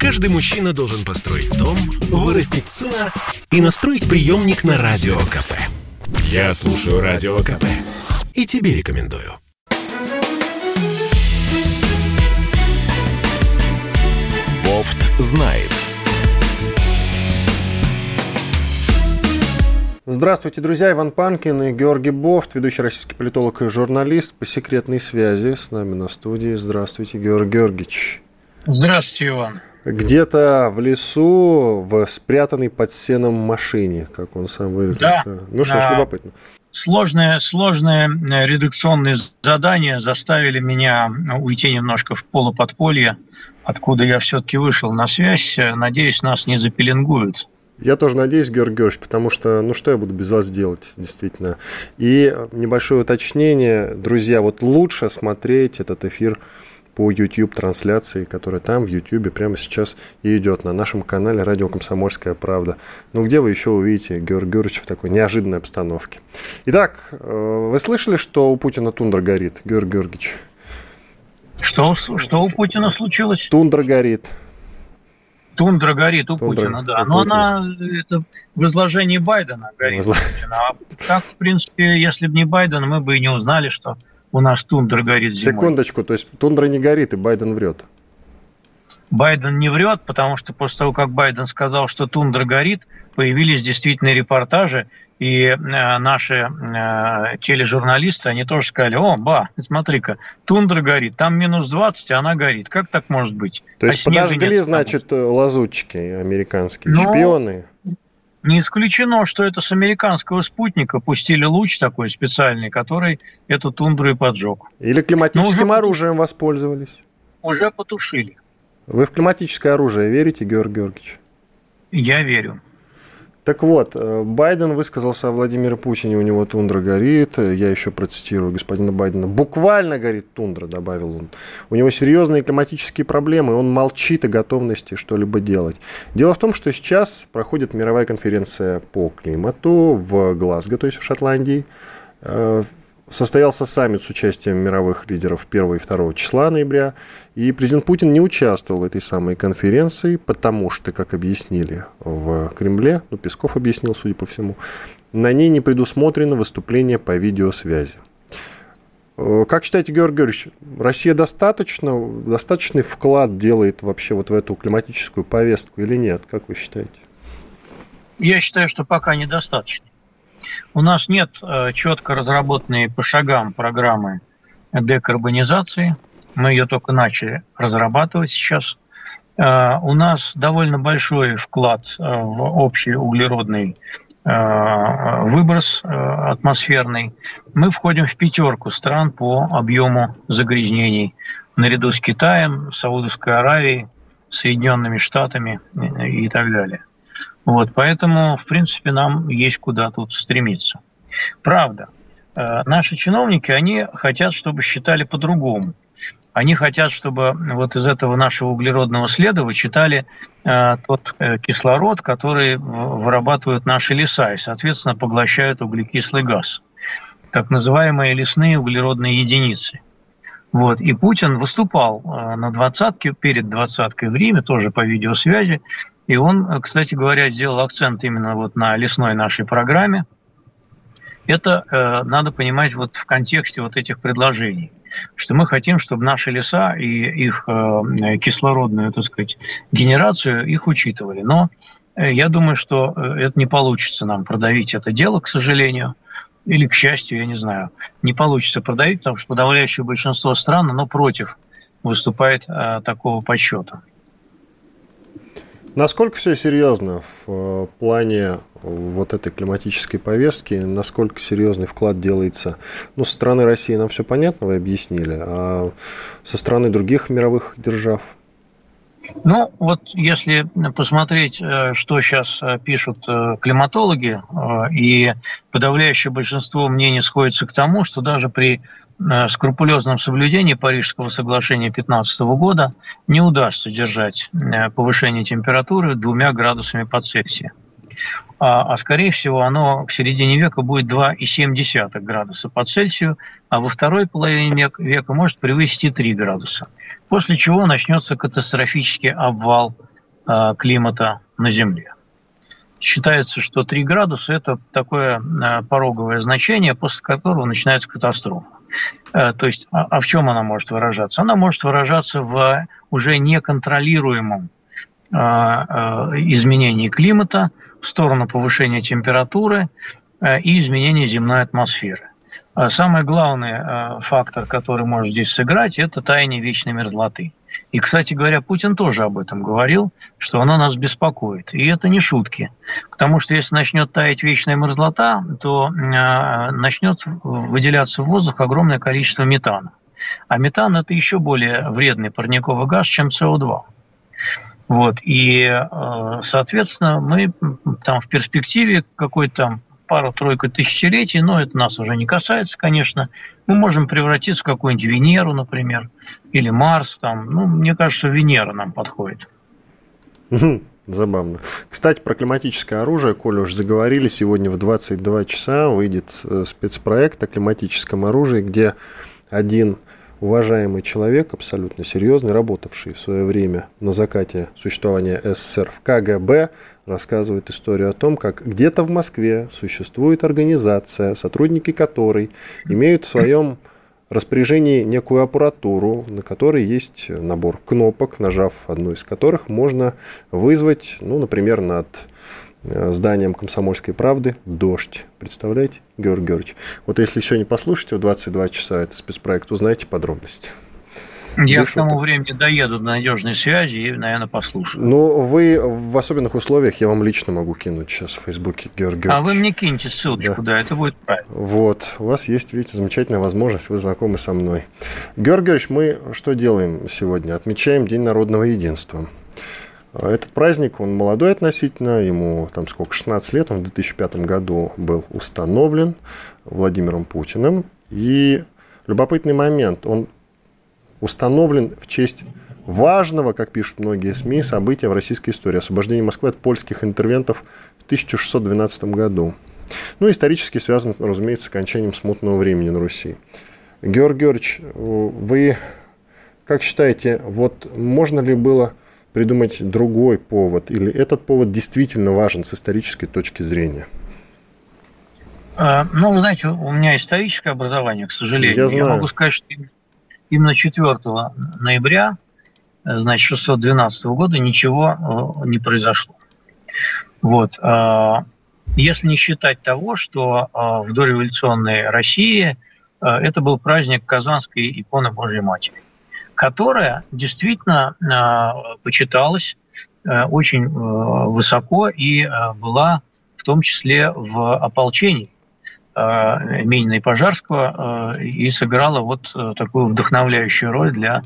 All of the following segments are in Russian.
Каждый мужчина должен построить дом, вырастить сына и настроить приемник на Радио КП. Я слушаю Радио КП и тебе рекомендую. Бофт знает. Здравствуйте, друзья. Иван Панкин и Георгий Бофт, ведущий российский политолог и журналист по секретной связи с нами на студии. Здравствуйте, Георгий Георгиевич. Здравствуйте, Иван. Где-то в лесу, в спрятанной под сеном машине, как он сам выразился. Да. Ну что ж, любопытно. Сложные, сложные э, редакционные задания заставили меня уйти немножко в полуподполье, откуда я все-таки вышел на связь. Э, Надеюсь, нас не запеленгуют. Я тоже надеюсь, Георгий Георгиевич, потому что, ну что я буду без вас делать, действительно. И небольшое уточнение, друзья, вот лучше смотреть этот эфир по YouTube-трансляции, которая там, в YouTube, прямо сейчас и идет на нашем канале «Радио Комсомольская правда». Ну, где вы еще увидите Георгия Георгиевича в такой неожиданной обстановке? Итак, э, вы слышали, что у Путина тундра горит, Георгий Георгиевич? Что, что у Путина случилось? Тундра горит. Тундра горит у Тундра Путина, да. у Но Путина. она это в изложении Байдена горит Возла- Путина. А так, в принципе, если бы не Байден, мы бы и не узнали, что у нас тундра горит зимой. Секундочку, то есть тундра не горит, и Байден врет. Байден не врет, потому что после того, как Байден сказал, что тундра горит, появились действительно репортажи, и э, наши э, тележурналисты, они тоже сказали, о, ба, смотри-ка, тундра горит, там минус 20, а она горит. Как так может быть? То А есть снега подожгли, нет, значит, лазутчики американские, Ну, шпионы. Не исключено, что это с американского спутника пустили луч такой специальный, который эту тундру и поджег. Или климатическим Ну, уже- оружием воспользовались. Уже потушили. Вы в климатическое оружие верите, Георгий Георгиевич? Я верю. Так вот, э, Байден высказался о Владимире Путине, у него тундра горит. Э, Я еще процитирую господина Байдена. Буквально горит тундра, добавил он. У него серьезные климатические проблемы, он молчит о готовности что-либо делать. Дело в том, что сейчас проходит мировая конференция по климату в Глазго, то есть в Шотландии. Состоялся саммит с участием мировых лидеров 1 и 2 числа ноября. И президент Путин не участвовал в этой самой конференции, потому что, как объяснили в Кремле, ну, Песков объяснил, судя по всему, на ней не предусмотрено выступление по видеосвязи. Э, Как считаете, Георгий Георгиевич, Россия достаточно, достаточный вклад делает вообще вот в эту климатическую повестку или нет? Как вы считаете? Я считаю, что пока недостаточно. У нас нет э, четко разработанной по шагам программы декарбонизации. Мы ее только начали разрабатывать сейчас. Э, у нас довольно большой вклад э, в общий углеродный выброс атмосферный. Мы входим в пятерку стран по объему загрязнений наряду с Китаем, Саудовской Аравией, Соединенными Штатами и так далее. Вот, поэтому, в принципе, нам есть куда тут стремиться. Правда, э, наши чиновники, они хотят, чтобы считали по-другому. Они хотят, чтобы вот из этого нашего углеродного следа вычитали э, тот э, кислород, который вырабатывают наши леса и, соответственно, поглощают углекислый газ. Так называемые лесные углеродные единицы. Вот. И Путин выступал на двадцатке, перед двадцаткой в Риме, тоже по видеосвязи, и он, э, кстати говоря, сделал акцент именно вот на лесной нашей программе. Это э, надо понимать вот в контексте вот этих предложений, что мы хотим, чтобы наши леса и их э, кислородную, так сказать, генерацию их учитывали. Но э, я думаю, что э, это не получится нам продавить это дело, к сожалению, или к счастью, я не знаю, не получится продавить, потому что подавляющее большинство стран, оно против выступает э, такого подсчета. Насколько все серьезно в э, плане вот этой климатической повестки, насколько серьезный вклад делается, ну, со стороны России нам все понятно, вы объяснили, а со стороны других мировых держав? Ну, вот если посмотреть, э, что сейчас пишут э, климатологи, э, и подавляющее большинство мнений сходится к тому, что даже при скрупулезном соблюдении Парижского соглашения 2015 года не удастся держать э, повышение температуры двумя градусами по Цельсию. А, а скорее всего оно к середине века будет 2,7 градуса по Цельсию, а во второй половине век- века может превысить и 3 градуса. После чего начнется катастрофический обвал климата на Земле. Считается, что 3 градуса – это такое пороговое значение, после которого начинается катастрофа. То есть, а, а в чем она может выражаться? Она может выражаться в уже неконтролируемом изменении климата в сторону повышения температуры и изменения земной атмосферы. А самый главный э, фактор, который может здесь сыграть, это таяние вечной мерзлоты. И, кстати говоря, Путин тоже об этом говорил, что оно нас беспокоит. И это не шутки. Потому что если начнет таять вечная мерзлота, то э, начнет выделяться в воздух огромное количество метана. А метан – это еще более вредный парниковый газ, чем СО2. Вот. И, э, соответственно, мы там в перспективе какой-то пару-тройку тысячелетий, но это нас уже не касается, конечно. Мы можем превратиться в какую-нибудь Венеру, например, или Марс. Там. Ну, мне кажется, Венера нам подходит. Забавно. Кстати, про климатическое оружие, коли уж заговорили, сегодня в 22 часа выйдет э, спецпроект о климатическом оружии, где один уважаемый человек, абсолютно серьезный, работавший в свое время на закате существования СССР в КГБ, рассказывает историю о том, как где-то в Москве существует организация, сотрудники которой имеют в своем распоряжении некую аппаратуру, на которой есть набор кнопок, нажав одну из которых можно вызвать, ну, например, над зданием «Комсомольской правды» дождь. Представляете, Георгий Георгиевич? Вот если сегодня послушайте в 22 часа этот спецпроект, узнаете подробности. Я Без к тому времени доеду до надежной связи и, наверное, послушаю. Ну, вы в особенных условиях, я вам лично могу кинуть сейчас в Фейсбуке, Георгий А вы мне киньте ссылочку, да. да, это будет правильно. Вот, у вас есть, видите, замечательная возможность, вы знакомы со мной. Георгий Георгиевич, мы что делаем сегодня? Отмечаем День народного единства. А этот праздник, он молодой относительно, ему там сколько, 16 лет, он в 2005 году был установлен Владимиром Путиным. И любопытный момент, он установлен в честь важного, как пишут многие СМИ, события в российской истории. Освобождение Москвы от польских интервентов в 1612 году. Ну, исторически связан, разумеется, с окончанием смутного времени на Руси. Георгий Георгиевич, вы как считаете, вот можно ли было придумать другой повод? Или этот повод действительно важен с исторической точки зрения? А, ну, вы знаете, у меня историческое образование, к сожалению. Я, знаю. Я могу сказать, что именно 4 ноября, значит, 612 года ничего э, не произошло. Вот. А, если не считать того, что а, в дореволюционной России э, это был праздник Казанской иконы Божьей Матери которая действительно э, почиталась э, очень э, высоко и была в том числе в ополчении Минина и Пожарского и сыграла вот такую вдохновляющую роль для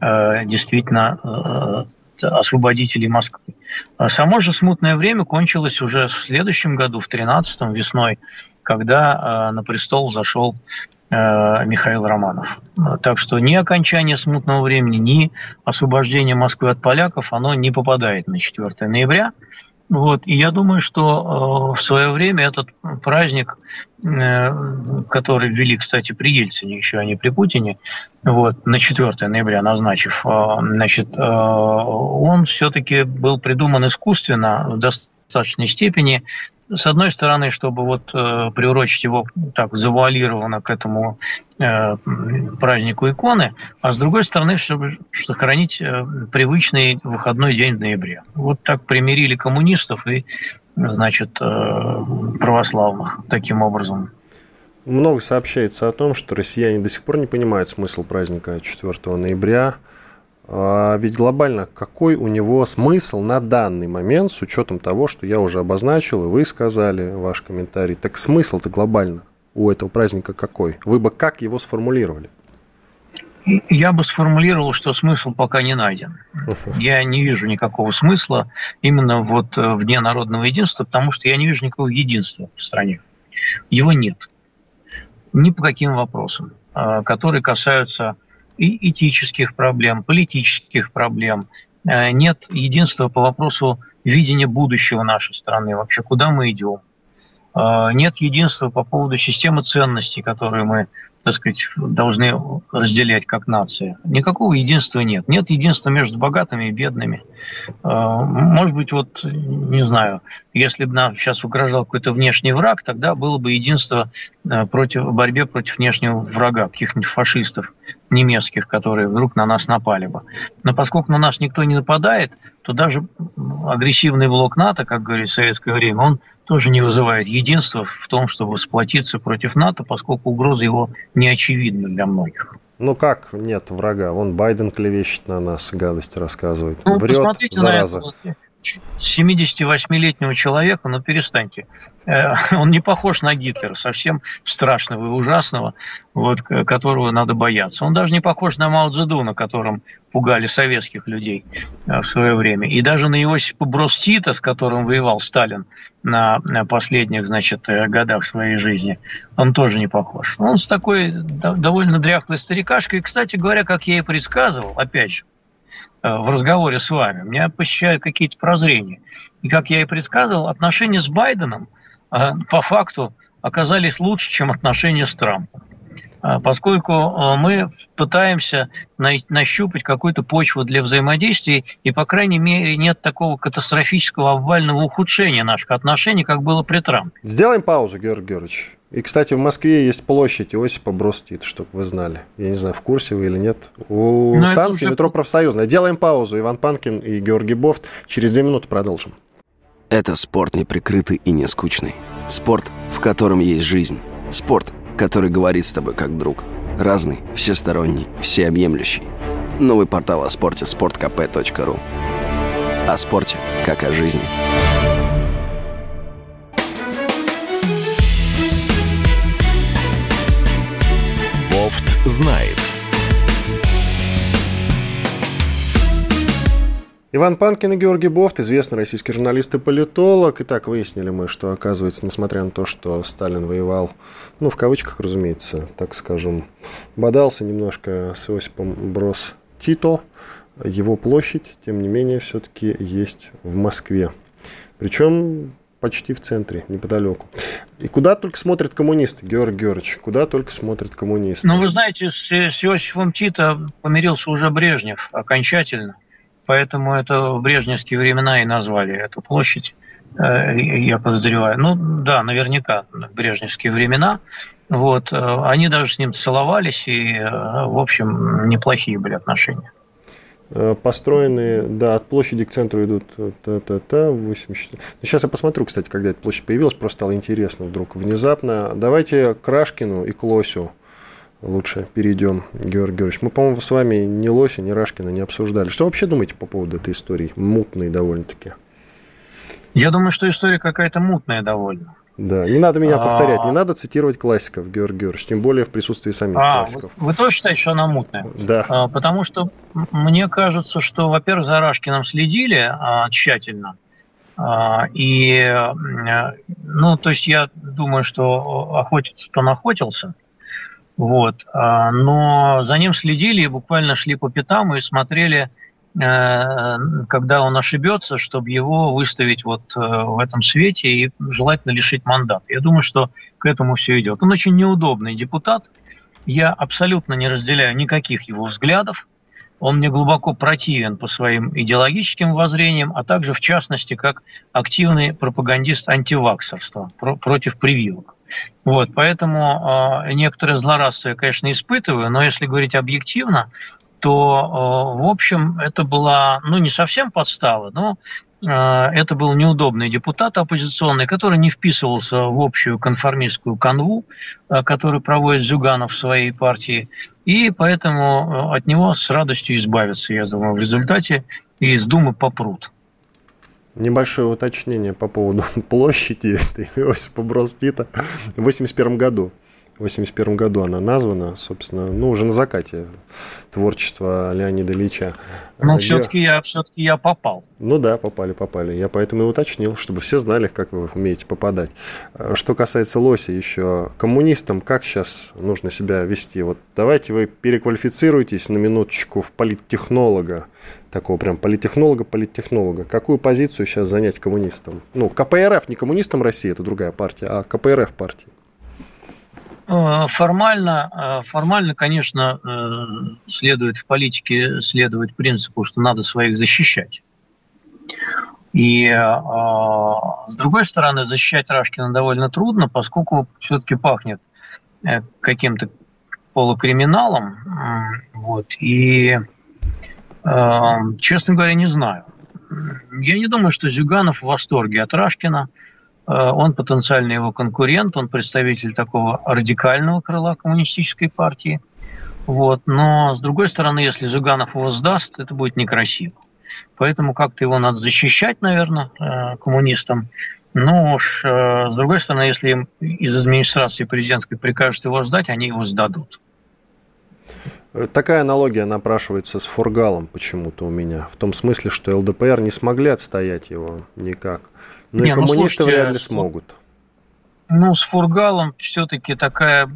действительно освободителей Москвы. Само же смутное время кончилось уже в следующем году, в 13-м, весной, когда на престол зашел Э, Михаил Романов. Так что ни окончание смутного времени, ни освобождение Москвы от поляков, оно не попадает на 4 ноября. Вот. И я думаю, что э, в свое время этот праздник, э, который ввели, кстати, при Ельцине еще, а не при Путине, вот, на 4 ноября назначив, значит, он все-таки был придуман искусственно в достаточной степени с одной стороны, чтобы вот э, приурочить его так завуалированно к этому э, празднику иконы, а с другой стороны, чтобы сохранить э, привычный выходной день в ноябре. Вот так примирили коммунистов и, значит, э, православных таким образом. Много сообщается о том, что россияне до сих пор не понимают смысл праздника 4 ноября. А ведь глобально какой у него смысл на данный момент, с учетом того, что я уже обозначил, и вы сказали, ваш комментарий. Так смысл-то глобально у этого праздника какой? Вы бы как его сформулировали? Я бы сформулировал, что смысл пока не найден. Я не вижу никакого смысла именно вот э, в Дне народного единства, потому что я не вижу никакого единства в стране. Его нет. Ни по каким вопросам, э, которые касаются и этических проблем, политических проблем. Э, нет единства по вопросу видения будущего нашей страны, вообще куда мы идем. Э, нет единства по поводу системы ценностей, которые мы так сказать, должны разделять как нация. Никакого единства нет. Нет единства между богатыми и бедными. А, может быть, вот, не знаю, если бы нам сейчас угрожал какой-то внешний враг, тогда было бы единство э, против, в борьбе против внешнего врага, каких-нибудь фашистов немецких, которые вдруг на нас напали бы. Но поскольку на нас никто не нападает, то даже агрессивный блок НАТО, как говорит в советское время, он тоже не вызывает единства в том, чтобы сплотиться против НАТО, поскольку угроза его не очевидна для многих. Ну как нет врага? Вон Байден клевещет на нас, гадости рассказывает. Ну, Врет, зараза. на это. 78-летнего человека, ну перестаньте, э, он не похож на Гитлера, совсем страшного и ужасного, вот, которого надо бояться. Он даже не похож на Мао Цзэдуна, которым пугали советских людей э, в свое время. И даже на Иосифа Брос Тита, с которым воевал Сталин на последних, значит, э, годах своей жизни, он тоже не похож. Он с такой довольно дряхлой старикашкой. И, кстати говоря, как я и предсказывал, опять же, в разговоре с вами. Меня посещают какие-то прозрения. И, как я и предсказывал, отношения с Байденом э, по факту оказались лучше, чем отношения с Трампом. Э, поскольку мы пытаемся нащупать какую-то почву для взаимодействия, и, по крайней мере, нет такого катастрофического обвального ухудшения наших отношений, как было при Трампе. Сделаем паузу, Георгий Георгиевич. И, кстати, в Москве есть площадь Иосипа Бростит, чтобы вы знали. Я не знаю, в курсе вы или нет. У Но станции уже... метро Профсоюзная. Делаем паузу. Иван Панкин и Георгий Бофт. Через две минуты продолжим. Это спорт неприкрытый и не скучный. Спорт, в котором есть жизнь. Спорт, который говорит с тобой как друг. Разный, всесторонний, всеобъемлющий. Новый портал о спорте – sportkp.ru О спорте, как о жизни. Знает. Иван Панкин и Георгий Бофт, известный российский журналист и политолог. И так выяснили мы, что, оказывается, несмотря на то, что Сталин воевал, ну, в кавычках, разумеется, так скажем, бодался немножко с Иосипом Брос Тито, его площадь, тем не менее, все-таки есть в Москве. Причем почти в центре, неподалеку. И куда только смотрят коммунисты, Георгий Георгиевич, куда только смотрят коммунисты. Ну, вы знаете, с, с Иосифом Тито помирился уже Брежнев окончательно, поэтому это в брежневские времена и назвали эту площадь, э, я подозреваю. Ну, да, наверняка в брежневские времена. Вот, э, они даже с ним целовались, и, э, в общем, неплохие были отношения. Э, построены, да, от площади к центру идут та-та-та, 84. Сейчас я посмотрю, кстати, когда эта площадь появилась, просто стало интересно вдруг внезапно. Давайте к Рашкину и к Лосю лучше перейдем, Георгий Георгиевич. Мы, по-моему, с вами ни Лося, ни Рашкина не обсуждали. Что вообще думаете по поводу этой истории? Мутной довольно-таки. Я думаю, что история какая-то мутная довольно. Да, не надо меня повторять, не а. надо цитировать классиков, Георгий Георгиевич, тем более в присутствии самих а, классиков. Вы, вы тоже считаете, что она мутная? Да. А, потому что мне кажется, что, во-первых, за Рашкиным следили а, тщательно. А, и, ну, то есть я думаю, что охотиться он охотился. Вот. А, но за ним следили и буквально шли по пятам и смотрели, когда он ошибется, чтобы его выставить вот э, в этом свете и желательно лишить мандата. Я думаю, что к этому все идет. Он очень неудобный депутат. Я абсолютно не разделяю никаких его взглядов. Он мне глубоко противен по своим идеологическим воззрениям, а также, в частности, как активный пропагандист антиваксерства про, против прививок. Вот, поэтому э, некоторые злорадства я, конечно, испытываю, но если говорить объективно, то, э, в общем, это была, ну, не совсем подстава, но э, это был неудобный депутат оппозиционный, который не вписывался в общую конформистскую канву, э, которую проводит Зюганов в своей партии, и поэтому от него с радостью избавиться, я думаю, в результате из Думы попрут. Небольшое уточнение по поводу площади Иосифа Брос Тита в 1981 году. В 1981 году она названа, собственно, ну, уже на закате творчества Леонида Ильича. Но все-таки я, все-таки я попал. Ну да, попали, попали. Я поэтому и уточнил, чтобы все знали, как вы умеете попадать. Что касается Лоси еще, коммунистам как сейчас нужно себя вести? Вот давайте вы переквалифицируйтесь на минуточку в политтехнолога, такого прям политтехнолога-политтехнолога. Какую позицию сейчас занять коммунистам? Ну, КПРФ, не коммунистам России, это другая партия, а КПРФ партии. Э, формально, э, формально, конечно, следует в политике следовать принципу, что надо своих защищать. И с другой стороны, защищать Рашкина довольно трудно, поскольку все-таки пахнет каким-то полукриминалом. Вот. И, честно говоря, не знаю. Я не думаю, что Зюганов в восторге от Рашкина. Э, он потенциальный его конкурент, он представитель такого радикального крыла коммунистической партии. Вот. Но, с другой стороны, если Зюганов его сдаст, это будет некрасиво. Поэтому как-то его надо защищать, наверное, э, коммунистам. Но уж, э, с другой стороны, если им из администрации президентской прикажут его сдать, они его сдадут. Такая аналогия напрашивается с Фургалом почему-то у меня. В том смысле, что ЛДПР не смогли отстоять его никак. Но не, и ну, коммунисты ну, слушайте, вряд ли смогут. Ну, с Фургалом все-таки такая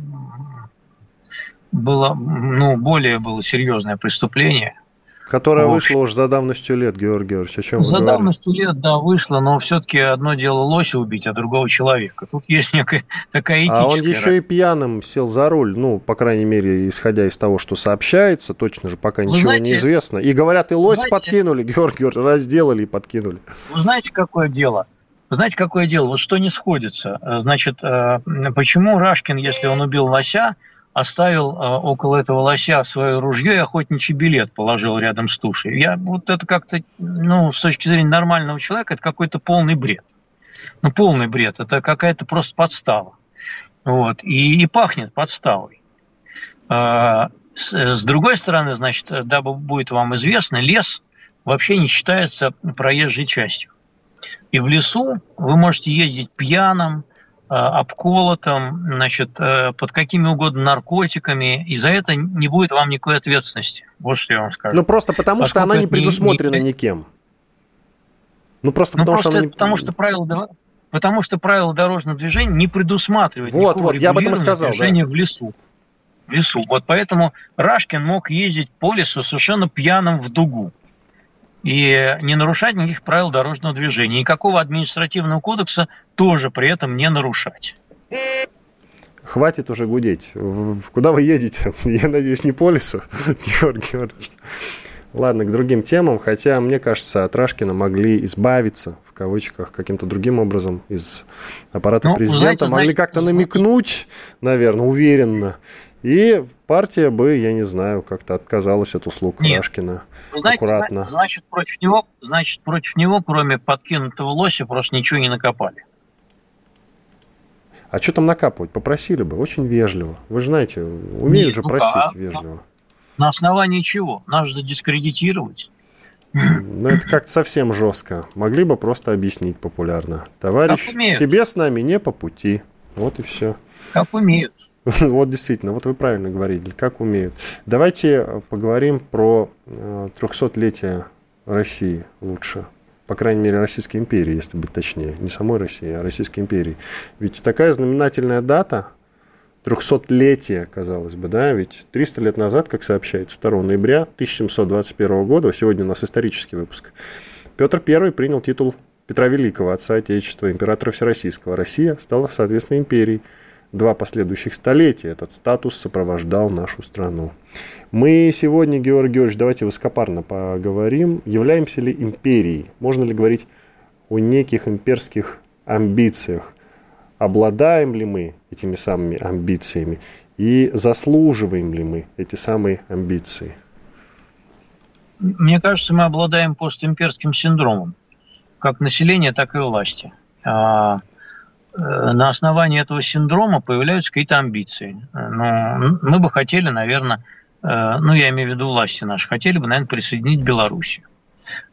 было, ну, более было серьезное преступление – Которая в вышла уже за давностью лет, Георгий Георгиевич, о чем За давностью лет, да, вышла, но все-таки одно дело лося убить, а другого человека. Тут есть некая такая этическая... А он еще и пьяным сел за руль, ну, по крайней мере, исходя из того, что сообщается, точно же пока ничего знаете, не известно. И говорят, и лось знаете, подкинули, Георгий Георгиевич, разделали и подкинули. Вы знаете, какое дело? Знаете, какое дело? Вот что не сходится. Значит, э, почему Рашкин, если он убил лося, оставил а, около этого лося свое ружье и охотничий билет положил рядом с тушей. Я вот это как-то, ну, с точки зрения нормального человека, это какой-то полный бред. Ну, полный бред. Это какая-то просто подстава. Вот. И, и пахнет подставой. С другой стороны, значит, дабы будет вам известно, лес вообще не считается проезжей частью. И в лесу вы можете ездить пьяным, Э, обколотом, значит, э, под какими угодно наркотиками, и за это не будет вам никакой ответственности. Вот что я вам скажу. Ну, просто потому, Поскольку что она не предусмотрена не, никем. Ну, просто ну, потому, просто что она не... потому что правила потому что правила дорожного движения не предусматривают вот, вот, я об этом сказал, движения да. в лесу. В лесу. Вот поэтому Рашкин мог ездить по лесу совершенно пьяным в дугу и не нарушать никаких правил дорожного движения. Никакого административного кодекса тоже при этом не нарушать. Хватит уже гудеть. Куда вы едете? Я надеюсь, не по лесу, Георгий Георгиевич. Ладно, к другим темам, хотя, мне кажется, от Рашкина могли избавиться, в кавычках, каким-то другим образом из аппарата ну, президента. Знаете, могли как-то намекнуть, наверное, уверенно, и партия бы, я не знаю, как-то отказалась от услуг Нет. Рашкина. Вы знаете, аккуратно. Значит, против него, значит, против него, кроме подкинутого лося, просто ничего не накопали. А что там накапывать? Попросили бы, очень вежливо. Вы же знаете, умеют Нет, же ну, просить а, вежливо. На основании чего? Нас же дискредитировать. Ну, это как-то совсем жестко. Могли бы просто объяснить популярно. Товарищ, тебе с нами не по пути. Вот и все. Как умеют. Вот действительно, вот вы правильно говорили, как умеют. Давайте э, поговорим про 300-летие э, России лучше. По крайней мере, Российской империи, если быть точнее. Не самой России, а Российской империи. Ведь такая знаменательная дата, 300-летие, казалось бы, да, ведь 300 лет назад, как сообщается, 2 ноября 1721 года, сегодня у нас исторический выпуск, Петр I принял титул Петра Великого, отца Отечества, императора Всероссийского. Россия стала, соответственно, империей два последующих столетия этот статус сопровождал нашу страну. Мы сегодня, Георгий Георгиевич, давайте высокопарно поговорим, являемся ли империей, можно ли говорить о неких имперских амбициях, обладаем ли мы этими самыми амбициями и заслуживаем ли мы эти самые амбиции? Мне кажется, мы обладаем постимперским синдромом, как население, так и власти. Э, на основании этого синдрома появляются какие-то амбиции. Ну, мы бы хотели, наверное, э, ну, я имею в виду власти наши, хотели бы, наверное, присоединить Белоруссию.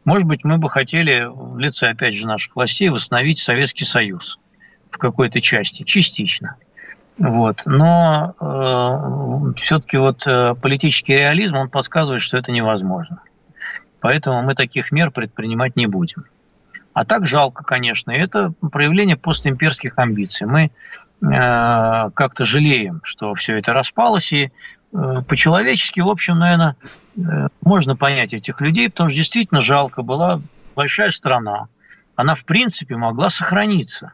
Может быть, мы бы хотели в лице, опять же, наших властей восстановить Советский Союз в какой-то части, частично. Вот. Но э, все-таки вот э, политический реализм, он подсказывает, что это невозможно. Поэтому мы таких мер предпринимать не будем. А так жалко, конечно. Это проявление постимперских амбиций. Мы э, как-то жалеем, что все это распалось, и э, по-человечески, в общем, наверное, э, можно понять этих людей, потому что действительно жалко. Была большая страна, она, в принципе, могла сохраниться.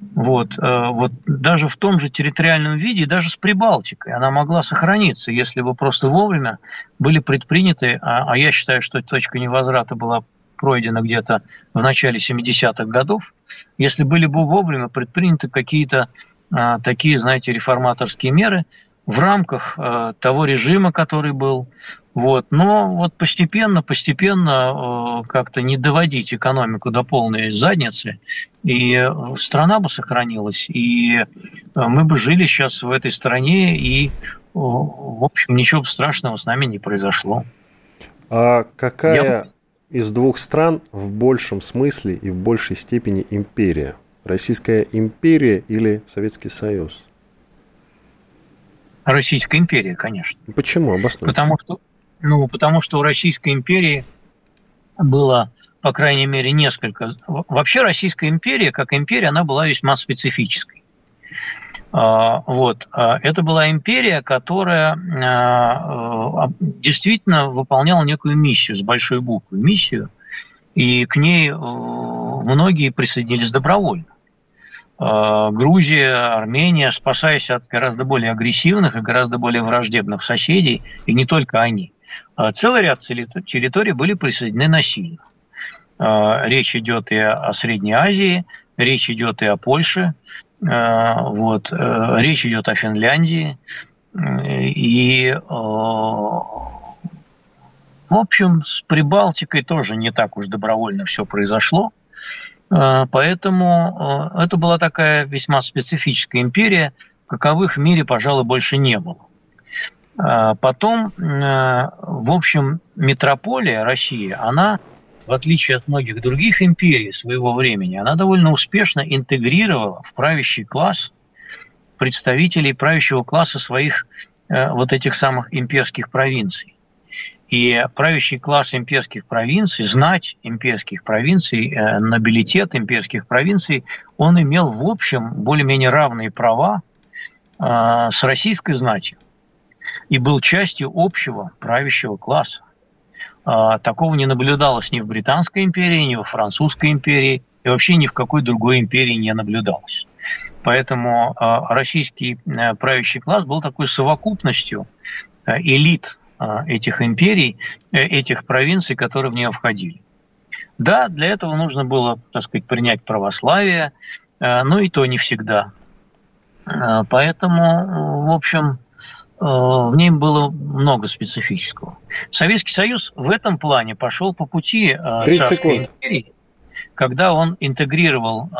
Вот, э, вот даже в том же территориальном виде, даже с Прибалтикой, она могла сохраниться, если бы просто вовремя были предприняты, а, а я считаю, что точка невозврата была пройдена где-то в начале 70-х годов, если были бы вовремя предприняты какие-то а, такие, знаете, реформаторские меры в рамках а, того режима, который был. Вот. Но вот постепенно, постепенно а, как-то не доводить экономику до полной задницы, и страна бы сохранилась, и мы бы жили сейчас в этой стране, и, в общем, ничего страшного с нами не произошло. А какая Я... из двух стран в большем смысле и в большей степени империя? Российская империя или Советский Союз? Российская империя, конечно. Почему? Обоснуйте. Потому что, ну, потому что у Российской империи было, по крайней мере, несколько... Вообще Российская империя, как империя, она была весьма специфической. А, вот. А, это была империя, которая а, действительно выполняла некую миссию с большой буквы. Миссию, и к ней э, многие присоединились добровольно. Э, Грузия, Армения, спасаясь от гораздо более агрессивных и гораздо более враждебных соседей, и не только они. Э, целый ряд территорий были присоединены насильно. Э, речь идет и о Средней Азии, речь идет и о Польше, вот, речь идет о Финляндии. И, в общем, с Прибалтикой тоже не так уж добровольно все произошло. Э, поэтому э, это была такая весьма специфическая империя, каковых в мире, пожалуй, больше не было. Э, потом, в общем, метрополия России, она, в отличие от многих других империй своего времени, она довольно успешно интегрировала в правящий класс представителей правящего класса своих вот этих самых имперских провинций. И правящий класс имперских провинций, знать имперских провинций, э, нобилитет имперских провинций, он имел в общем более-менее равные права э, с российской знатью и был частью общего правящего класса. Э, такого не наблюдалось ни в Британской империи, ни во Французской империи, и вообще ни в какой другой империи не наблюдалось. Поэтому э, российский э, правящий класс был такой совокупностью э, элит а, этих империй, э, этих провинций, которые в нее входили. Да, для этого нужно было, так сказать, принять православие, э, но и то не всегда. Э, поэтому, в общем, в ней было много специфического. Советский Союз в этом плане пошел по пути Царской империи, когда он интегрировал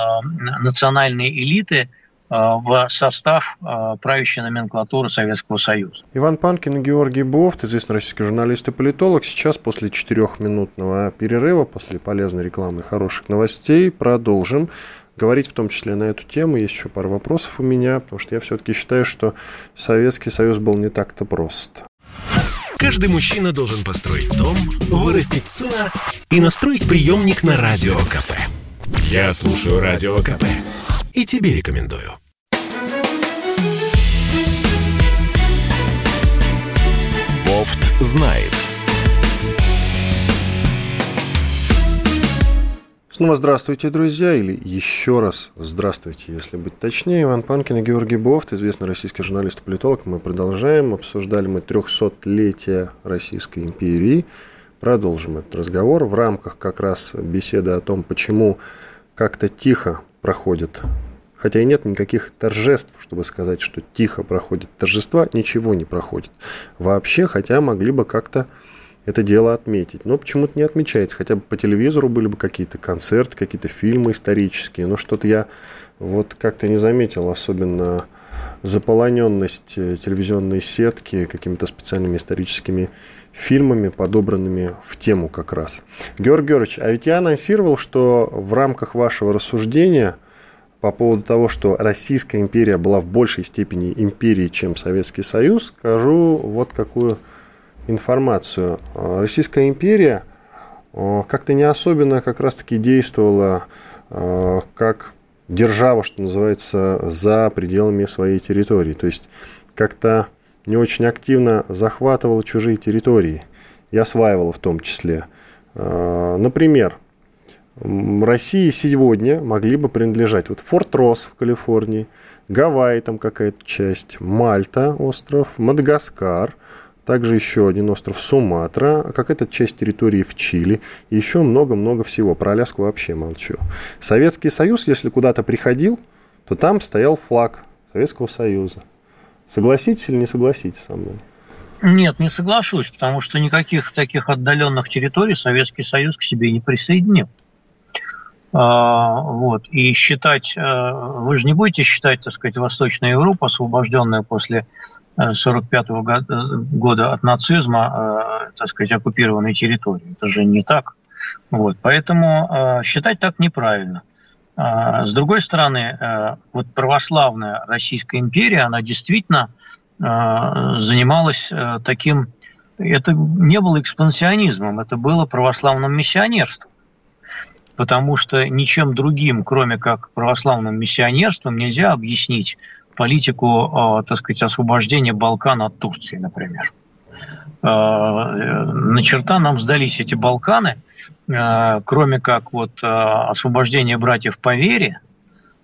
национальные элиты – Э, в состав э, правящей номенклатуры Советского Союза. Иван Панкин и Георгий Бофт, известный российский журналист и политолог, сейчас после четырехминутного перерыва, после полезной рекламы и хороших новостей продолжим говорить в том числе на эту тему. Есть еще пару вопросов у меня, потому что я все-таки считаю, что Советский Союз был не так-то прост. Каждый мужчина должен построить дом, вырастить сына и настроить приемник на Радио КП. Я слушаю Радио КП и тебе рекомендую. Бофт знает. Снова здравствуйте, друзья, или еще раз здравствуйте, если быть точнее. Иван Панкин и Георгий Бофт, известный российский журналист и политолог. Мы продолжаем. Обсуждали мы 300-летие Российской империи. Продолжим этот разговор в рамках как раз беседы о том, почему как-то тихо проходит Хотя и нет никаких торжеств, чтобы сказать, что тихо проходит торжества, ничего не проходит. Вообще, хотя могли бы как-то это дело отметить. Но почему-то не отмечается. Хотя бы по телевизору были бы какие-то концерты, какие-то фильмы исторические. Но что-то я вот как-то не заметил, особенно заполоненность э, телевизионной сетки какими-то специальными историческими фильмами, подобранными в тему как раз. Георгий Георгиевич, а ведь я анонсировал, что в рамках вашего рассуждения по поводу того, что Российская империя была в большей степени империей, чем Советский Союз, скажу вот какую информацию. Российская империя э, как-то не особенно как раз-таки действовала э, как держава, что называется, за пределами своей территории. То есть как-то не очень активно захватывала чужие территории и осваивала в том числе. Например, России сегодня могли бы принадлежать вот Форт Росс в Калифорнии, Гавайи там какая-то часть, Мальта остров, Мадагаскар, также еще один остров Суматра, какая-то часть территории в Чили, и еще много-много всего. Про Аляску вообще молчу. Советский Союз, если куда-то приходил, то там стоял флаг Советского Союза. Согласитесь или не согласитесь со мной? Нет, не соглашусь, потому что никаких таких отдаленных территорий Советский Союз к себе не присоединил. А, вот. И считать, э, вы же не будете считать, так сказать, Восточную Европу, освобожденную после 1945 э, э, года от нацизма, так сказать, оккупированной территорией. Это же не так. Вот. Поэтому считать так неправильно. С другой стороны, вот православная Российская империя, она действительно занималась таким, это не было экспансионизмом, это было православным миссионерством потому что ничем другим, кроме как православным миссионерством, нельзя объяснить политику, а, так сказать, освобождения Балкан от Турции, например. А, на черта нам сдались эти Балканы, а, кроме как вот освобождения братьев по вере,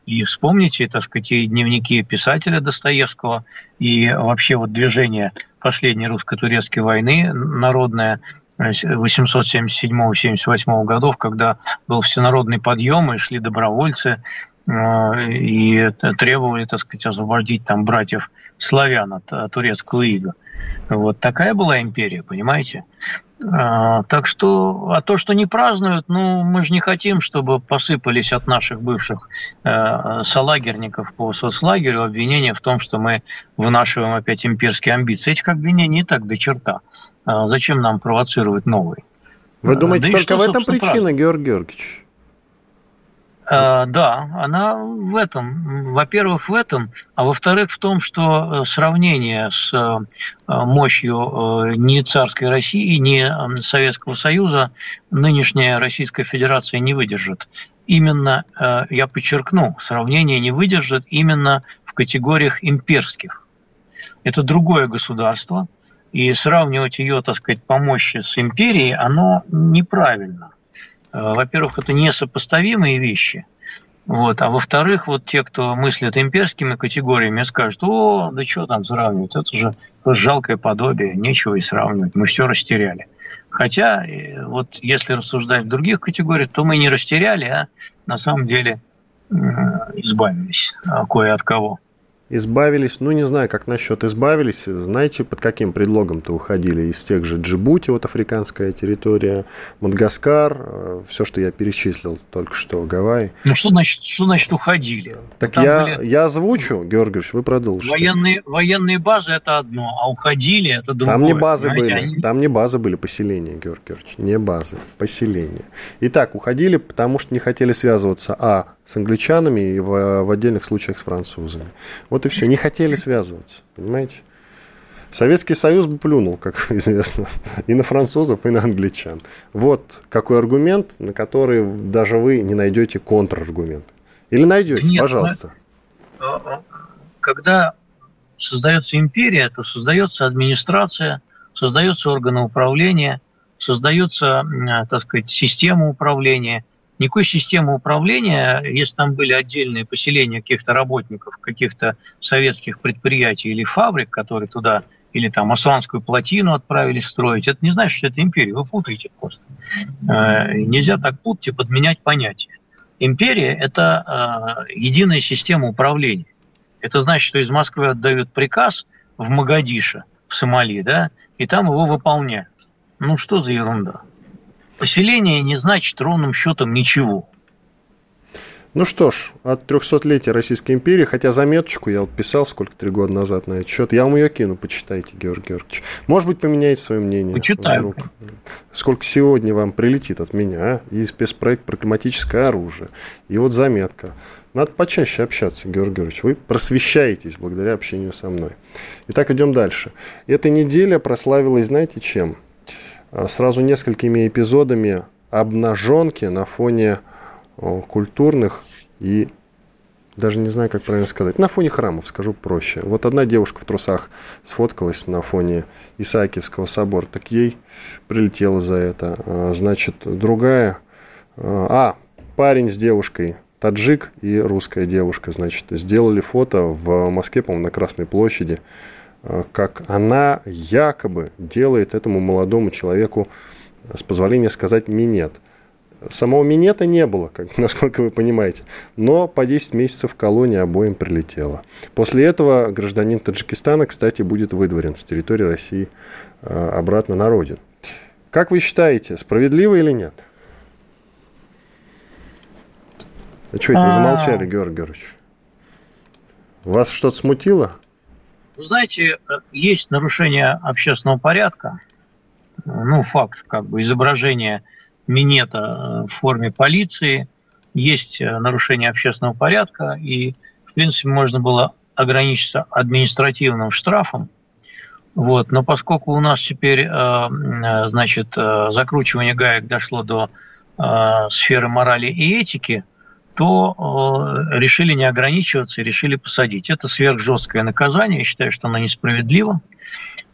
и вспомните, так сказать, и дневники писателя Достоевского, и вообще вот движение последней русско-турецкой войны народное – 877-78 годов, когда был всенародный подъем, и шли добровольцы, э, и требовали, так сказать, освободить там братьев славян от турецкого ига. Вот такая была империя, понимаете? А, так что, а то, что не празднуют, ну, мы же не хотим, чтобы посыпались от наших бывших э, солагерников по соцлагерю обвинения в том, что мы вынашиваем опять имперские амбиции. Этих обвинений не так до черта. А зачем нам провоцировать новые? Вы думаете, да только в этом причина, праздник? Георгий Георгиевич? Э, да, она в этом. Во-первых, в этом, а во-вторых, в том, что э, сравнение с э, мощью не царской России, не Советского Союза нынешняя Российская Федерация не выдержит. Именно, я подчеркну, сравнение не выдержит именно в категориях имперских. Это другое государство, и сравнивать ее, так сказать, по мощи с империей, оно неправильно – во-первых, это несопоставимые вещи. Вот. А во-вторых, вот те, кто мыслит имперскими категориями, скажут, о, да что там сравнивать, это же жалкое подобие, нечего и сравнивать, мы все растеряли. Хотя, э, вот если рассуждать в других категориях, то мы не растеряли, а на самом деле избавились а кое от кого избавились, ну не знаю, как насчет избавились, знаете, под каким предлогом-то уходили из тех же Джибути, вот африканская территория, Мадагаскар, э, все, что я перечислил только что, Гавайи. Ну что значит, что значит уходили? Так я, были... я озвучу, Георгиевич, вы продолжите. Военные, военные базы это одно, а уходили это другое. Там не базы были, они... там не базы были, поселения, Георгий Георгиевич, не базы, поселения. Итак, уходили, потому что не хотели связываться, а, с англичанами и в, в отдельных случаях с французами. Вот и все. Не хотели связываться, понимаете? Советский Союз бы плюнул, как известно, и на французов, и на англичан. Вот какой аргумент, на который даже вы не найдете контраргумент. Или найдете, Нет, пожалуйста. А, а, когда создается империя, то создается администрация, создаются органы управления, создается, так сказать, система управления – никакой системы управления, если там были отдельные поселения каких-то работников, каких-то советских предприятий или фабрик, которые туда или там Асуанскую плотину отправились строить, это не значит, что это империя, вы путаете просто. Э, нельзя так путать и подменять понятия. Империя – это э, единая система управления. Это значит, что из Москвы отдают приказ в Магадише, в Сомали, да, и там его выполняют. Ну что за ерунда? Поселение не значит ровным счетом ничего. Ну что ж, от 300-летия Российской империи, хотя заметочку я вот писал сколько, три года назад на этот счет, я вам ее кину, почитайте, Георгий Георгиевич. Может быть, поменяете свое мнение. Почитаю. Вдруг. Сколько сегодня вам прилетит от меня, а? И спецпроект про климатическое оружие, и вот заметка. Надо почаще общаться, Георгий Георгиевич. Вы просвещаетесь благодаря общению со мной. Итак, идем дальше. Эта неделя прославилась, знаете, чем? А, сразу несколькими эпизодами обнаженки на фоне культурных и даже не знаю, как правильно сказать. На фоне храмов, скажу проще. Вот одна девушка в трусах сфоткалась на фоне Исаакиевского собора, так ей прилетело за это. А, значит, другая... А, парень с девушкой, таджик и русская девушка, значит, сделали фото в Москве, по-моему, на Красной площади, э, как она якобы делает этому молодому человеку, с позволения сказать, минет. Самого минета не было, как, насколько вы понимаете, но по 10 месяцев в колонии обоим прилетело. После этого гражданин Таджикистана, кстати, будет выдворен с территории России э, обратно на родину. Как вы считаете, справедливо или нет? А что это вы замолчали, Георгий Георгиевич? Вас что-то смутило? Вы знаете, э, есть нарушение общественного порядка. Ну, факт, как бы, изображение минета э, в форме полиции. Есть э, нарушение общественного порядка, и, в принципе, можно было ограничиться административным штрафом, вот. Но поскольку у нас теперь, значит, закручивание гаек дошло до сферы морали и этики, то э, решили не ограничиваться и решили посадить. Это сверхжесткое наказание, я считаю, что оно несправедливо.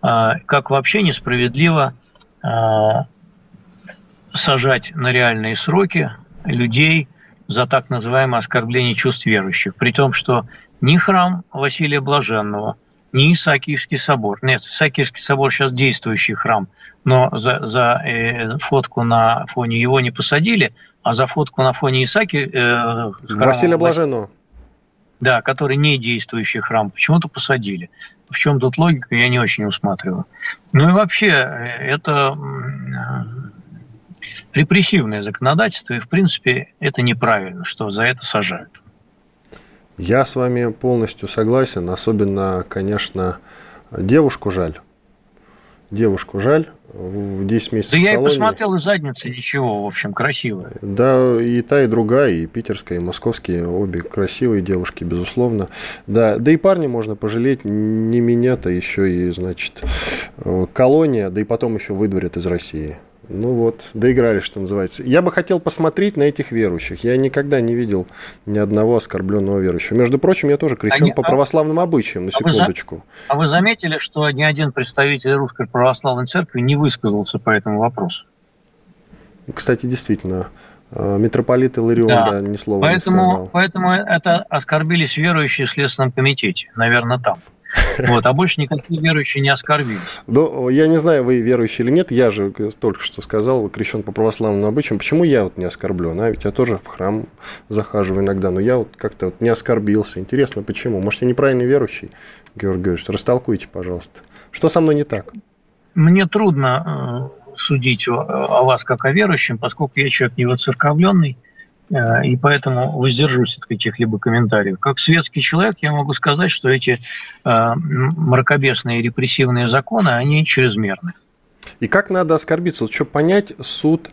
Э, как вообще несправедливо э, сажать на реальные сроки людей за так называемое оскорбление чувств верующих, при том, что ни храм Василия Блаженного – не Исаакиевский собор. Нет, Исаакиевский собор сейчас действующий храм, но за, за э, фотку на фоне его не посадили, за фотку на фоне Исааки... Э, Василия Блаженного. Да, который не действующий храм, почему-то посадили. В чем тут логика, я не очень усматриваю. Ну и вообще, э, это э, репрессивное законодательство, и в принципе это неправильно, что за это сажают. Я с вами полностью согласен. Особенно, конечно, девушку жаль. Девушку жаль. В 10 месяцев Да я колонии. и посмотрел из задницы, ничего, в общем, красивая. Да, и та, и другая, и питерская, и московские, обе красивые девушки, безусловно. Да, да и парни можно пожалеть, не меня-то еще и, значит, э, колония, да и потом еще выдворят из России. Ну вот, доиграли, что называется. Я бы хотел посмотреть на этих верующих. Я никогда не видел ни одного оскорбленного верующего. Между прочим, я тоже крещен Они, по а православным обычаям, на секундочку. А вы, а вы заметили, что ни один представитель Русской Православной Церкви не высказался по этому вопросу? Кстати, действительно, э, митрополит Иларион да. Да, ни слова поэтому, не сказал. Поэтому это оскорбились верующие в Следственном комитете, наверное, там. Вот, а больше никакие верующие не оскорбились. Ну, я не знаю, вы верующие или нет, я же только что сказал, крещен по православным обычаям. Почему я вот не оскорблен? А ведь я тоже в храм захаживаю иногда, но я вот как-то вот не оскорбился. Интересно, почему? Может, я неправильный верующий, Георгий Георгиевич? Растолкуйте, пожалуйста. Что со мной не так? Мне трудно э, судить о вас как о верующем, поскольку я человек не воцерковленный, и поэтому воздержусь от каких-либо комментариев. Как светский человек я могу сказать, что эти э, мракобесные репрессивные законы, они чрезмерны. И как надо оскорбиться? Вот что понять суд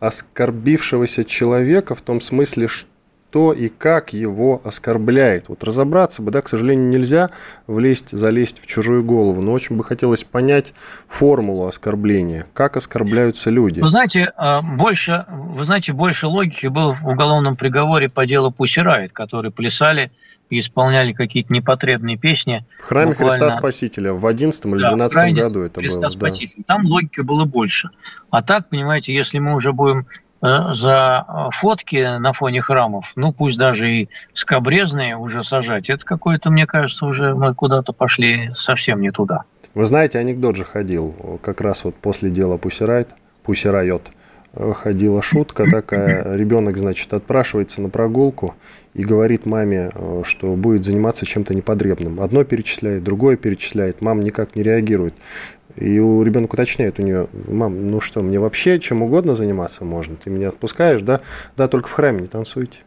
оскорбившегося человека в том смысле, что кто и как его оскорбляет. Вот разобраться бы, да, к сожалению, нельзя влезть, залезть в чужую голову, но очень бы хотелось понять формулу оскорбления, как оскорбляются люди. Вы знаете, а, больше, вы знаете, больше логики было в уголовном приговоре по делу Пусирайт, которые плясали и исполняли какие-то непотребные песни. В храме буквально... Христа Спасителя в 11 или да, 12 году это Христа было. Спасителя. Да. Там логики было больше. А так, понимаете, если мы уже будем Э, за э, фотки на фоне храмов, ну пусть даже и скобрезные уже сажать, это какое-то, мне кажется, уже мы куда-то пошли совсем не туда. Вы знаете, анекдот же ходил, как раз вот после дела Пусирайт, Пусирайот, э, ходила шутка такая, ребенок, значит, отпрашивается на прогулку и говорит маме, что будет заниматься чем-то непотребным. Одно перечисляет, другое перечисляет, мама никак не реагирует. И у ребенка уточняет у нее, мам, ну что, мне вообще чем угодно заниматься можно? Ты меня отпускаешь, да? Да, только в храме не танцуйте.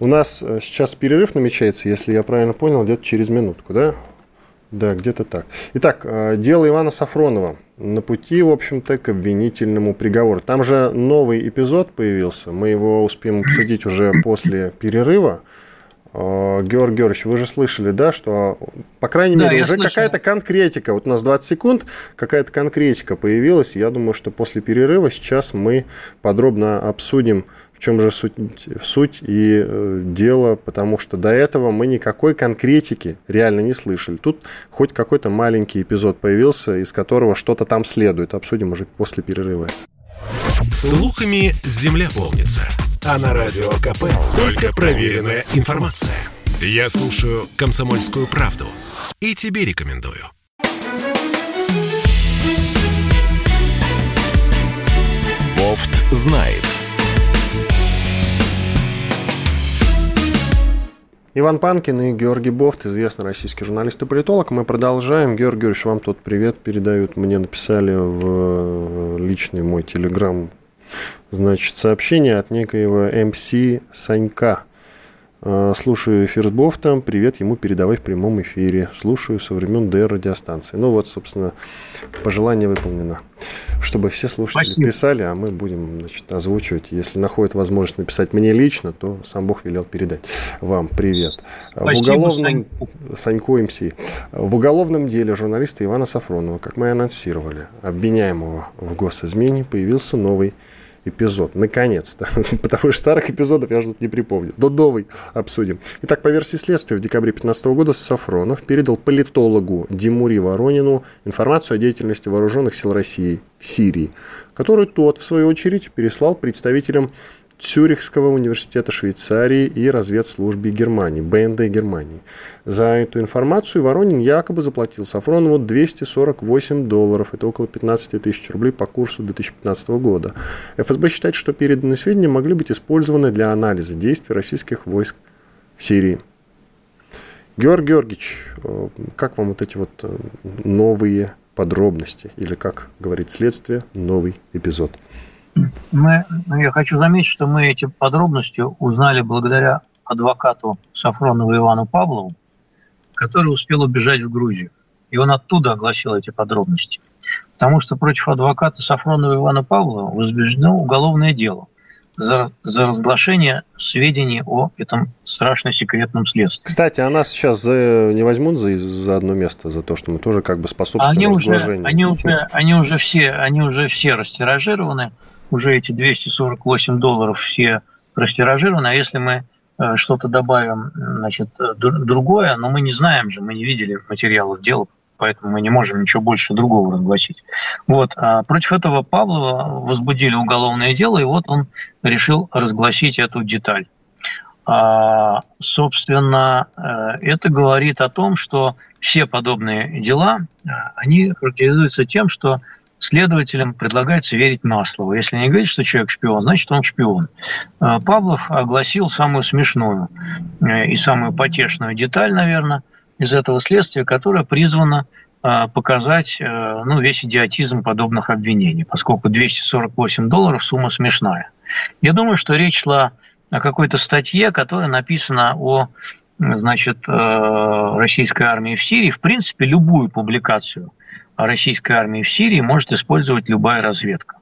У нас э, сейчас перерыв намечается, если я правильно понял, где-то через минутку, да? Да, где-то так. Итак, э, дело Ивана Сафронова на пути, в общем-то, к обвинительному приговору. Там же новый эпизод появился, мы его успеем обсудить уже после перерыва. Э, Георгий Георгиевич, вы же слышали, да, что, по крайней да, мере, уже какая-то конкретика, вот у нас 20 секунд, какая-то конкретика появилась. Я думаю, что после перерыва сейчас мы подробно обсудим, в чем же суть, суть и э, дело, потому что до этого мы никакой конкретики реально не слышали. Тут хоть какой-то маленький эпизод появился, из которого что-то там следует. Обсудим уже после перерыва. Слухами земля полнится. А на радио КП только проверенная информация. Я слушаю «Комсомольскую правду» и тебе рекомендую. Бофт знает. Иван Панкин и Георгий Бофт, известный российский журналист и политолог. Мы продолжаем. Георгий Георгиевич, вам тут привет передают. Мне написали в личный мой телеграм значит, сообщение от некоего МС Санька. А, слушаю эфир с Бофтом, привет ему передавай в прямом эфире. Слушаю со времен ДР радиостанции. Ну вот, собственно, пожелание выполнено. Чтобы все слушатели Спасибо. писали, а мы будем значит, озвучивать. Если находит возможность написать мне лично, то сам Бог велел передать вам привет. Спасибо, в уголовном... Саньку МС. В уголовном деле журналиста Ивана Сафронова, как мы и анонсировали, обвиняемого в госизмене, появился новый эпизод. Наконец-то. Потому что старых эпизодов я тут не припомню. До новый обсудим. Итак, по версии следствия, в декабре 2015 года Сафронов передал политологу Димури Воронину информацию о деятельности вооруженных сил России в Сирии, которую тот, в свою очередь, переслал представителям Цюрихского университета Швейцарии и разведслужбе Германии, БНД Германии. За эту информацию Воронин якобы заплатил Сафронову 248 долларов, это около 15 тысяч рублей по курсу 2015 года. ФСБ считает, что переданные сведения могли быть использованы для анализа действий российских войск в Сирии. Георгий Георгиевич, э, как вам вот эти вот э, новые подробности, или, как говорит следствие, новый эпизод? Мы, ну, я хочу заметить, что мы эти подробности узнали благодаря адвокату Сафронова Ивану Павлову, который успел убежать в Грузию. И он оттуда огласил эти подробности. Потому что против адвоката Сафронова Ивана Павлова возбуждено уголовное дело за, за разглашение сведений о этом страшно секретном следствии. Кстати, а нас сейчас за, не возьмут за, за одно место, за то, что мы тоже как бы способствуем они разглашению? Уже, они, уже, они, уже все, они уже все растиражированы уже эти 248 долларов все растиражированы, а если мы э, что-то добавим, значит, другое, но мы не знаем же, мы не видели материалов дела, поэтому мы не можем ничего больше другого разгласить. Вот. А против этого Павлова возбудили уголовное дело, и вот он решил разгласить эту деталь. А, собственно, э, это говорит о том, что все подобные дела, э, они характеризуются тем, что следователям предлагается верить на слово. Если не говорить, что человек шпион, значит он шпион. Э, Павлов огласил самую смешную э, и самую потешную деталь, наверное, из этого следствия, которая призвана э, показать ну, весь идиотизм подобных обвинений, поскольку 248 долларов сумма смешная. Я думаю, что речь шла о какой-то статье, которая написана о значит, российской армии в Сирии. В принципе, любую публикацию – российской армии в Сирии может использовать любая разведка.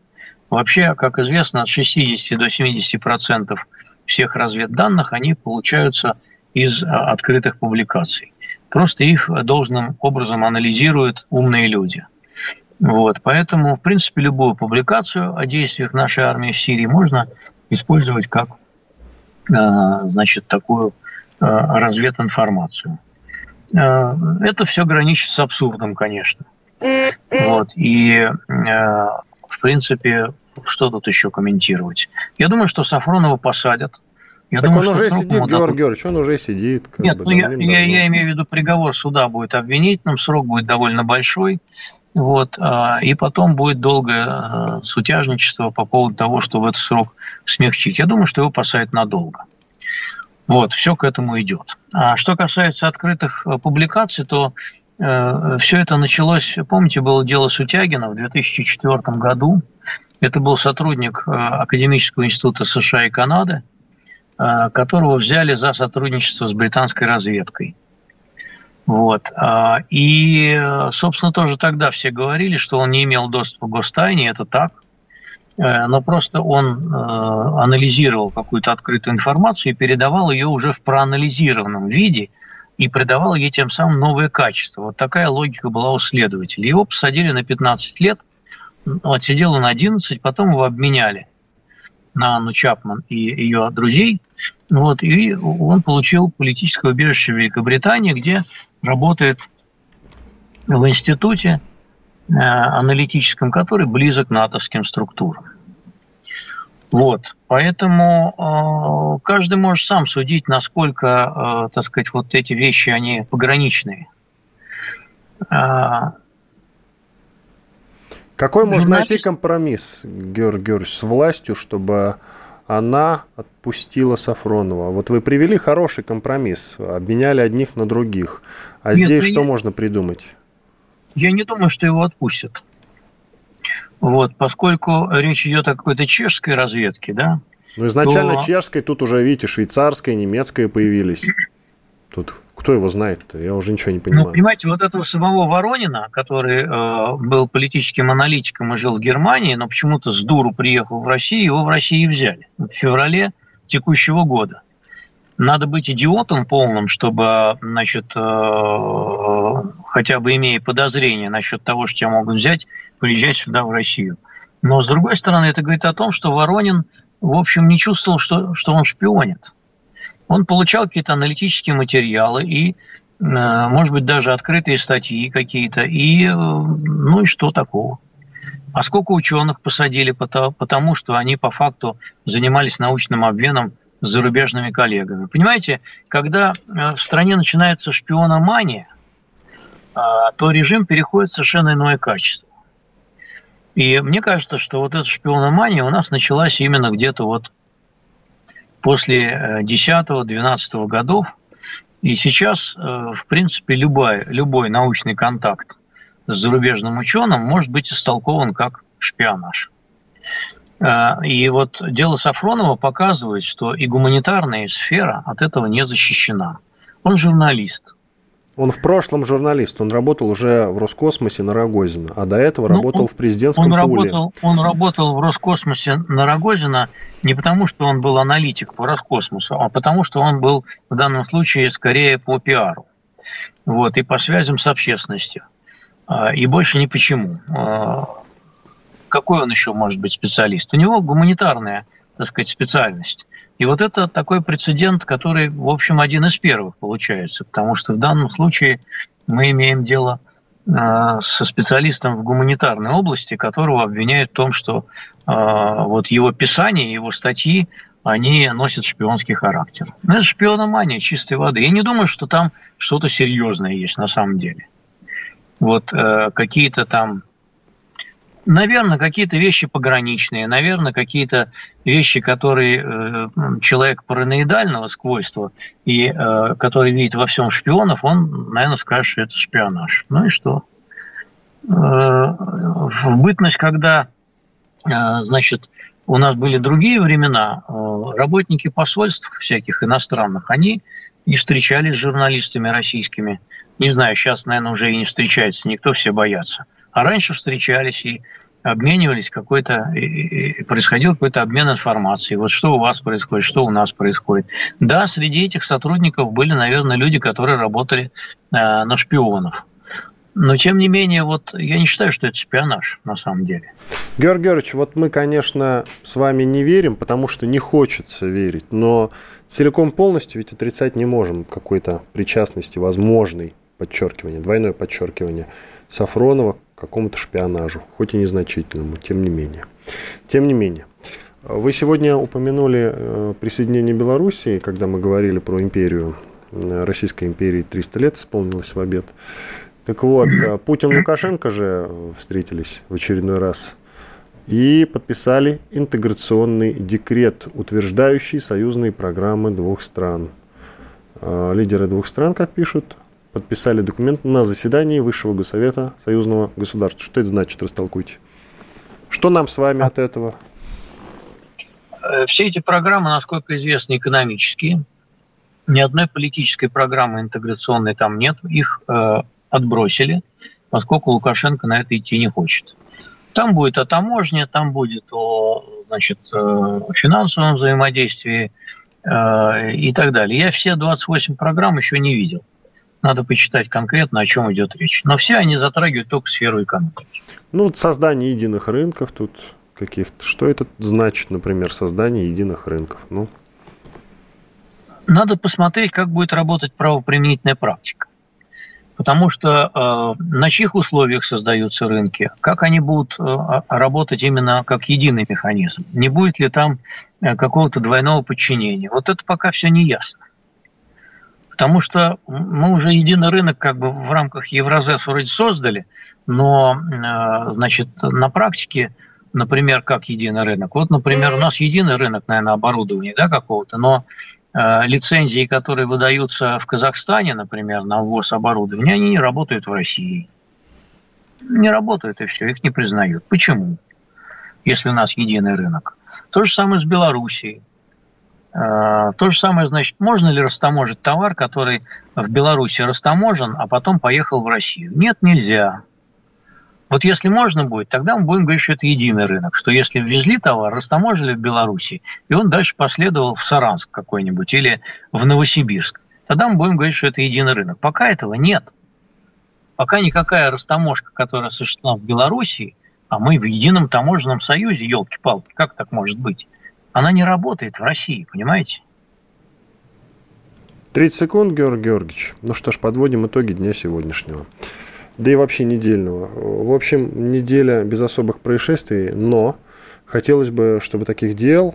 Вообще, как известно, от 60 до 70 процентов всех разведданных, они получаются из а, открытых публикаций. Просто их должным образом анализируют умные люди. Вот, поэтому, в принципе, любую публикацию о действиях нашей армии в Сирии можно использовать как а, значит, такую развединформацию. Это все граничит с абсурдом, конечно. Вот. И, э, в принципе, что тут еще комментировать? Я думаю, что Сафронова посадят. Я так думаю, он уже сидит, Георгий дадут... Георгиевич, он уже сидит. Нет, бы, ну, я, я, я имею в виду приговор суда будет обвинительным, срок будет довольно большой. Вот, а, и потом будет долгое э, сутяжничество по поводу того, чтобы этот срок смягчить. Я думаю, что его посадят надолго. Вот, все к этому идет. А что касается открытых э, публикаций, то Э, Все это началось, помните, было дело Сутягина в 2004 году. Это был сотрудник э, Академического института США и Канады, э, которого взяли за сотрудничество с британской разведкой. Вот. И, собственно, тоже тогда все говорили, что он не имел доступа к гостайне, это так. Но просто он анализировал какую-то открытую информацию и передавал ее уже в проанализированном виде – и придавал ей тем самым новое качество. Вот такая логика была у следователя. Его посадили на 15 лет, отсидел он 11, потом его обменяли на Анну Чапман и ее друзей. Вот, и он получил политическое убежище в Великобритании, где работает в институте э, аналитическом, который близок к натовским структурам. Вот, поэтому э, каждый может сам судить, насколько, э, так сказать, вот эти вещи, они пограничные. А, Какой Журналист... можно найти компромисс, Георгий Георгиевич, с властью, чтобы она отпустила Сафронова? Вот вы привели хороший компромисс, обменяли одних на других. А Нет, здесь ну что я... можно придумать? Я не думаю, что его отпустят. Вот, поскольку речь идет о какой-то чешской разведке, да? Ну, изначально то... чешской, тут уже, видите, швейцарская, немецкая появились. Тут кто его знает-то? Я уже ничего не ну, понимаю. Ну, понимаете, вот этого самого Воронина, который э, был политическим аналитиком и жил в Германии, но почему-то с дуру приехал в Россию, его в России взяли в феврале текущего года. Надо быть идиотом полным, чтобы, значит, э, хотя бы имея подозрение насчет того, что тебя могут взять, приезжать сюда, в Россию. Но, с другой стороны, это говорит о том, что Воронин, в общем, не чувствовал, что, что он шпионит. Он получал какие-то аналитические материалы и, э, может быть, даже открытые статьи какие-то. И, э, ну и что такого? А сколько ученых посадили потому, что они по факту занимались научным обменом с зарубежными коллегами. Понимаете, когда э, в стране начинается шпиономания, то режим переходит в совершенно иное качество. И мне кажется, что вот эта шпиономания у нас началась именно где-то вот после 10-12 годов. И сейчас, э, в принципе, любой, любой научный контакт с зарубежным ученым может быть истолкован как шпионаж. Э, и вот дело Сафронова показывает, что и гуманитарная сфера от этого не защищена. Он журналист. Он в прошлом журналист, он работал уже в Роскосмосе на Рогозина, а до этого ну, работал он, в президентском он пуле. Работал, он работал в Роскосмосе на Рогозина не потому, что он был аналитик по Роскосмосу, а потому, что он был в данном случае скорее по пиару вот, и по связям с общественностью. А, и больше ни почему. А, какой он еще может быть специалист? У него гуманитарная так сказать, специальность. И вот это такой прецедент, который, в общем, один из первых получается, потому что в данном случае мы имеем дело э, со специалистом в гуманитарной области, которого обвиняют в том, что э, вот его писание, его статьи, они носят шпионский характер. Ну, это шпиономания чистой воды. Я не думаю, что там что-то серьезное есть на самом деле. Вот э, какие-то там Наверное, какие-то вещи пограничные, наверное, какие-то вещи, которые э, человек параноидального свойства и э, который видит во всем шпионов, он, наверное, скажет, что это шпионаж. Ну и что? Э, в бытность, когда, э, значит, у нас были другие времена, работники посольств всяких иностранных, они и встречались с журналистами российскими. Не знаю, сейчас, наверное, уже и не встречаются, никто все боятся. А раньше встречались и обменивались какой-то, происходил какой-то обмен информацией. Вот что у вас происходит, что у нас происходит. Да, среди этих сотрудников были, наверное, люди, которые работали э, на шпионов. Но, тем не менее, вот я не считаю, что это шпионаж на самом деле. Георгий Георгиевич, вот мы, конечно, с вами не верим, потому что не хочется верить, но целиком полностью ведь отрицать не можем какой-то причастности возможной, подчеркивание, двойное подчеркивание Сафронова какому-то шпионажу, хоть и незначительному, тем не менее. Тем не менее. Вы сегодня упомянули э, присоединение Белоруссии, когда мы говорили про империю, э, Российской империи 300 лет исполнилось в обед. Так вот, э, Путин и Лукашенко же встретились в очередной раз и подписали интеграционный декрет, утверждающий союзные программы двух стран. Лидеры двух стран, как пишут, подписали документ на заседании Высшего Госсовета Союзного государства. Что это значит, растолкуйте. Что нам с вами от этого? Э, все эти программы, насколько известно, экономические. Ни одной политической программы интеграционной там нет. Их э, отбросили, поскольку Лукашенко на это идти не хочет. Там будет о таможне, там будет о значит, э, финансовом взаимодействии э, и так далее. Я все 28 программ еще не видел. Надо почитать конкретно, о чем идет речь. Но все они затрагивают только сферу экономики. Ну, создание единых рынков тут каких-то. Что это значит, например, создание единых рынков? Ну. Надо посмотреть, как будет работать правоприменительная практика. Потому что э, на чьих условиях создаются рынки, как они будут э, работать именно как единый механизм, не будет ли там э, какого-то двойного подчинения. Вот это пока все не ясно. Потому что мы уже единый рынок как бы в рамках Евразес вроде создали, но, э, значит, на практике, например, как единый рынок. Вот, например, у нас единый рынок, наверное, оборудования да, какого-то, но Э, лицензии, которые выдаются в Казахстане, например, на ввоз оборудования, они не работают в России. Не работают и все, их не признают. Почему? Если у нас единый рынок. То же самое с Белоруссией. Э, то же самое, значит, можно ли растаможить товар, который в Беларуси растаможен, а потом поехал в Россию? Нет, нельзя. Вот если можно будет, тогда мы будем говорить, что это единый рынок, что если ввезли товар, растаможили в Беларуси, и он дальше последовал в Саранск какой-нибудь или в Новосибирск, тогда мы будем говорить, что это единый рынок. Пока этого нет. Пока никакая растаможка, которая осуществлена в Беларуси, а мы в едином таможенном союзе, елки-палки, как так может быть? Она не работает в России, понимаете? 30 секунд, Георгий Георгиевич. Ну что ж, подводим итоги дня сегодняшнего да и вообще недельного. В общем, неделя без особых происшествий, но хотелось бы, чтобы таких дел,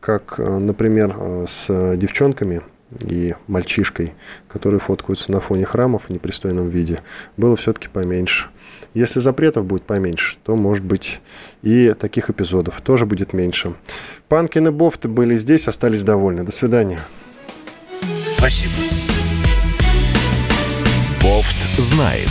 как, э, например, э, с девчонками и мальчишкой, которые фоткаются на фоне храмов в непристойном виде, было все-таки поменьше. Если запретов будет поменьше, то, может быть, и таких эпизодов тоже будет меньше. Панкин и Бофт были здесь, остались довольны. До свидания. Спасибо. Бофт знает.